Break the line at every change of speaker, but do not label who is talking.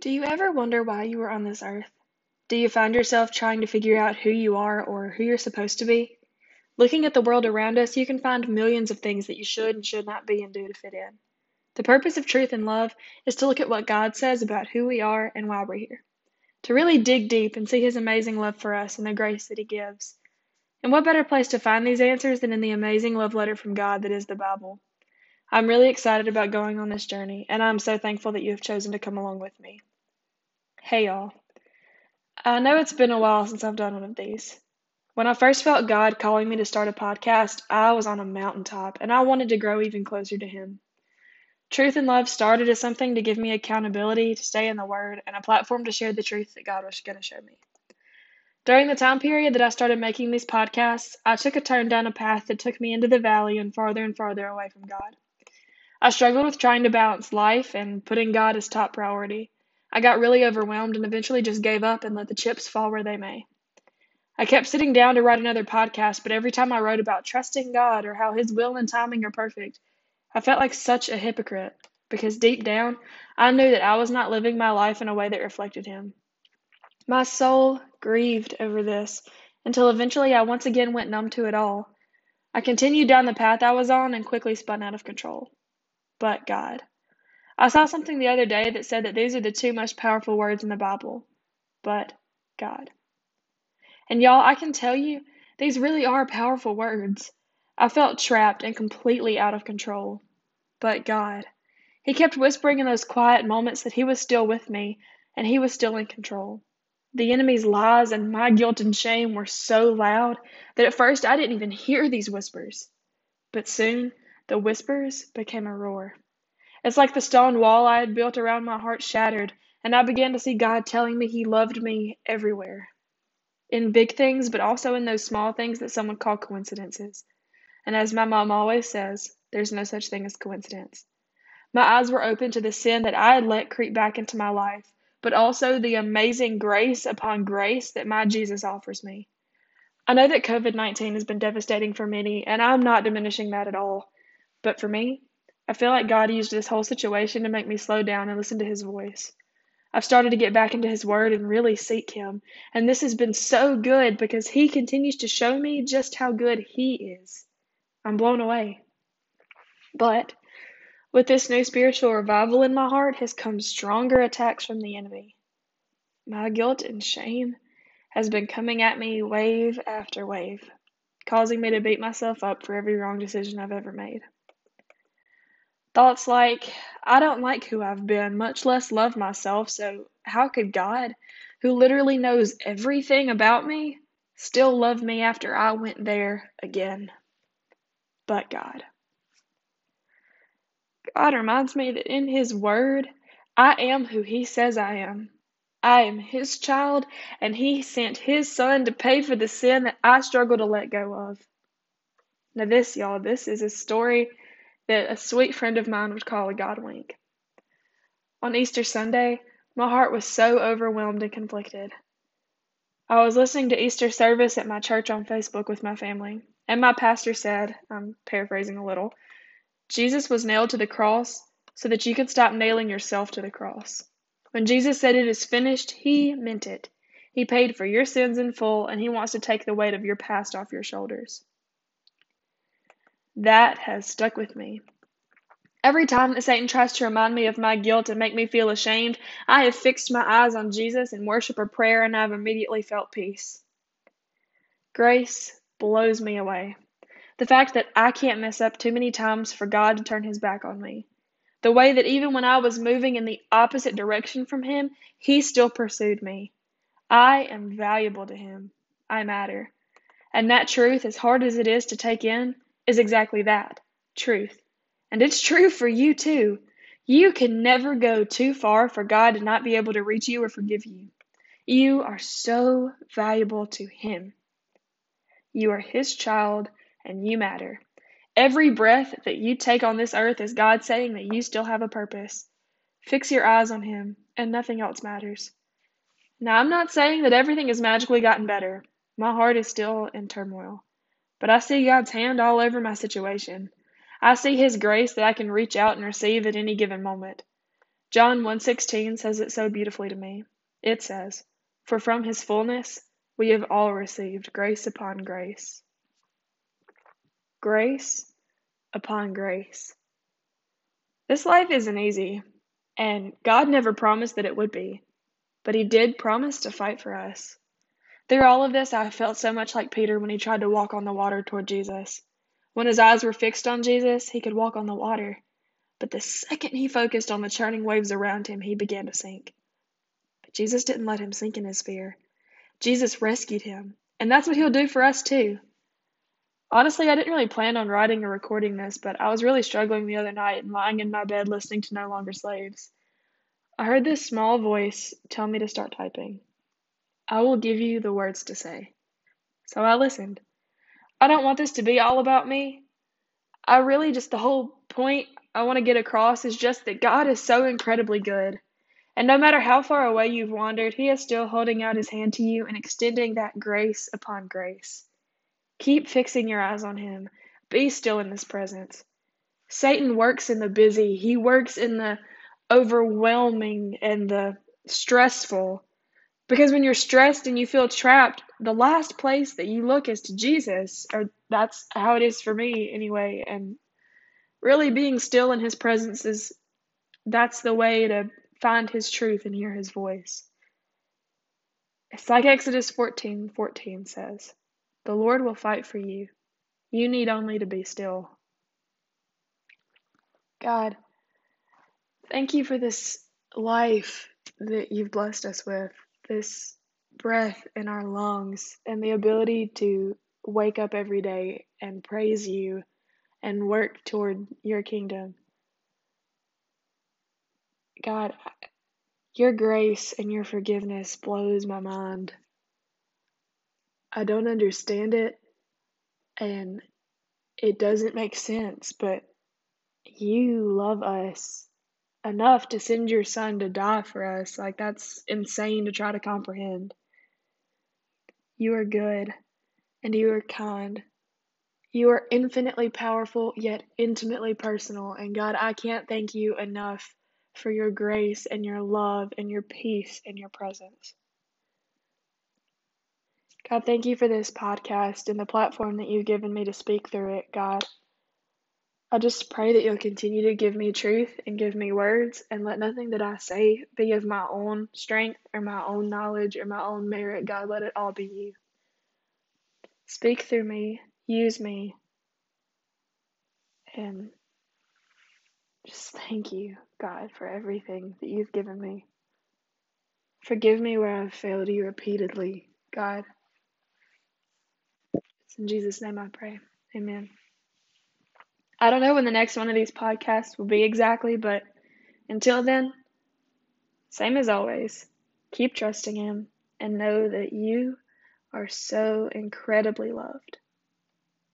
Do you ever wonder why you are on this earth? Do you find yourself trying to figure out who you are or who you're supposed to be? Looking at the world around us, you can find millions of things that you should and should not be and do to fit in. The purpose of truth and love is to look at what God says about who we are and why we're here. To really dig deep and see His amazing love for us and the grace that He gives. And what better place to find these answers than in the amazing love letter from God that is the Bible? I'm really excited about going on this journey, and I'm so thankful that you have chosen to come along with me. Hey, y'all. I know it's been a while since I've done one of these. When I first felt God calling me to start a podcast, I was on a mountaintop, and I wanted to grow even closer to Him. Truth and Love started as something to give me accountability, to stay in the Word, and a platform to share the truth that God was going to show me. During the time period that I started making these podcasts, I took a turn down a path that took me into the valley and farther and farther away from God. I struggled with trying to balance life and putting God as top priority. I got really overwhelmed and eventually just gave up and let the chips fall where they may. I kept sitting down to write another podcast, but every time I wrote about trusting God or how His will and timing are perfect, I felt like such a hypocrite because deep down, I knew that I was not living my life in a way that reflected Him. My soul grieved over this until eventually I once again went numb to it all. I continued down the path I was on and quickly spun out of control. But God. I saw something the other day that said that these are the two most powerful words in the Bible. But God. And y'all, I can tell you, these really are powerful words. I felt trapped and completely out of control. But God. He kept whispering in those quiet moments that He was still with me and He was still in control. The enemy's lies and my guilt and shame were so loud that at first I didn't even hear these whispers. But soon the whispers became a roar. It's like the stone wall I had built around my heart shattered, and I began to see God telling me He loved me everywhere. In big things, but also in those small things that some would call coincidences. And as my mom always says, there's no such thing as coincidence. My eyes were open to the sin that I had let creep back into my life, but also the amazing grace upon grace that my Jesus offers me. I know that COVID 19 has been devastating for many, and I'm not diminishing that at all. But for me, I feel like God used this whole situation to make me slow down and listen to His voice. I've started to get back into His Word and really seek Him, and this has been so good because He continues to show me just how good He is. I'm blown away. But with this new spiritual revival in my heart has come stronger attacks from the enemy. My guilt and shame has been coming at me wave after wave, causing me to beat myself up for every wrong decision I've ever made. Thoughts like, I don't like who I've been, much less love myself, so how could God, who literally knows everything about me, still love me after I went there again? But God. God reminds me that in His Word, I am who He says I am. I am His child, and He sent His Son to pay for the sin that I struggle to let go of. Now, this, y'all, this is a story that a sweet friend of mine would call a God wink. On Easter Sunday, my heart was so overwhelmed and conflicted. I was listening to Easter service at my church on Facebook with my family, and my pastor said, I'm paraphrasing a little, Jesus was nailed to the cross so that you could stop nailing yourself to the cross. When Jesus said it is finished, he meant it. He paid for your sins in full, and he wants to take the weight of your past off your shoulders. That has stuck with me. Every time that Satan tries to remind me of my guilt and make me feel ashamed, I have fixed my eyes on Jesus in worship or prayer and I've immediately felt peace. Grace blows me away. The fact that I can't mess up too many times for God to turn his back on me. The way that even when I was moving in the opposite direction from him, he still pursued me. I am valuable to him. I matter. And that truth, as hard as it is to take in, is exactly that truth. And it's true for you too. You can never go too far for God to not be able to reach you or forgive you. You are so valuable to Him. You are His child and you matter. Every breath that you take on this earth is God saying that you still have a purpose. Fix your eyes on Him, and nothing else matters. Now, I'm not saying that everything has magically gotten better. My heart is still in turmoil. But I see God's hand all over my situation. I see His grace that I can reach out and receive at any given moment. John 1:16 says it so beautifully to me. It says, "For from his fullness we have all received grace upon grace." Grace upon grace. This life isn't easy, and God never promised that it would be, but He did promise to fight for us. Through all of this, I felt so much like Peter when he tried to walk on the water toward Jesus. When his eyes were fixed on Jesus, he could walk on the water. But the second he focused on the churning waves around him, he began to sink. But Jesus didn't let him sink in his fear. Jesus rescued him, and that's what he'll do for us too. Honestly, I didn't really plan on writing or recording this, but I was really struggling the other night and lying in my bed listening to No Longer Slaves. I heard this small voice tell me to start typing. I will give you the words to say. So I listened. I don't want this to be all about me. I really just, the whole point I want to get across is just that God is so incredibly good. And no matter how far away you've wandered, He is still holding out His hand to you and extending that grace upon grace. Keep fixing your eyes on Him. Be still in His presence. Satan works in the busy, he works in the overwhelming and the stressful. Because when you're stressed and you feel trapped, the last place that you look is to Jesus, or that's how it is for me anyway. And really being still in His presence is that's the way to find His truth and hear His voice. It's like Exodus 14 14 says. The Lord will fight for you. You need only to be still. God, thank you for this life that you've blessed us with, this breath in our lungs, and the ability to wake up every day and praise you and work toward your kingdom. God, your grace and your forgiveness blows my mind. I don't understand it and it doesn't make sense, but you love us enough to send your son to die for us. Like, that's insane to try to comprehend. You are good and you are kind. You are infinitely powerful, yet intimately personal. And God, I can't thank you enough for your grace and your love and your peace and your presence. God, thank you for this podcast and the platform that you've given me to speak through it, God. I just pray that you'll continue to give me truth and give me words and let nothing that I say be of my own strength or my own knowledge or my own merit. God, let it all be you. Speak through me, use me, and just thank you, God, for everything that you've given me. Forgive me where I've failed you repeatedly, God. It's in Jesus' name I pray. Amen. I don't know when the next one of these podcasts will be exactly, but until then, same as always, keep trusting Him and know that you are so incredibly loved.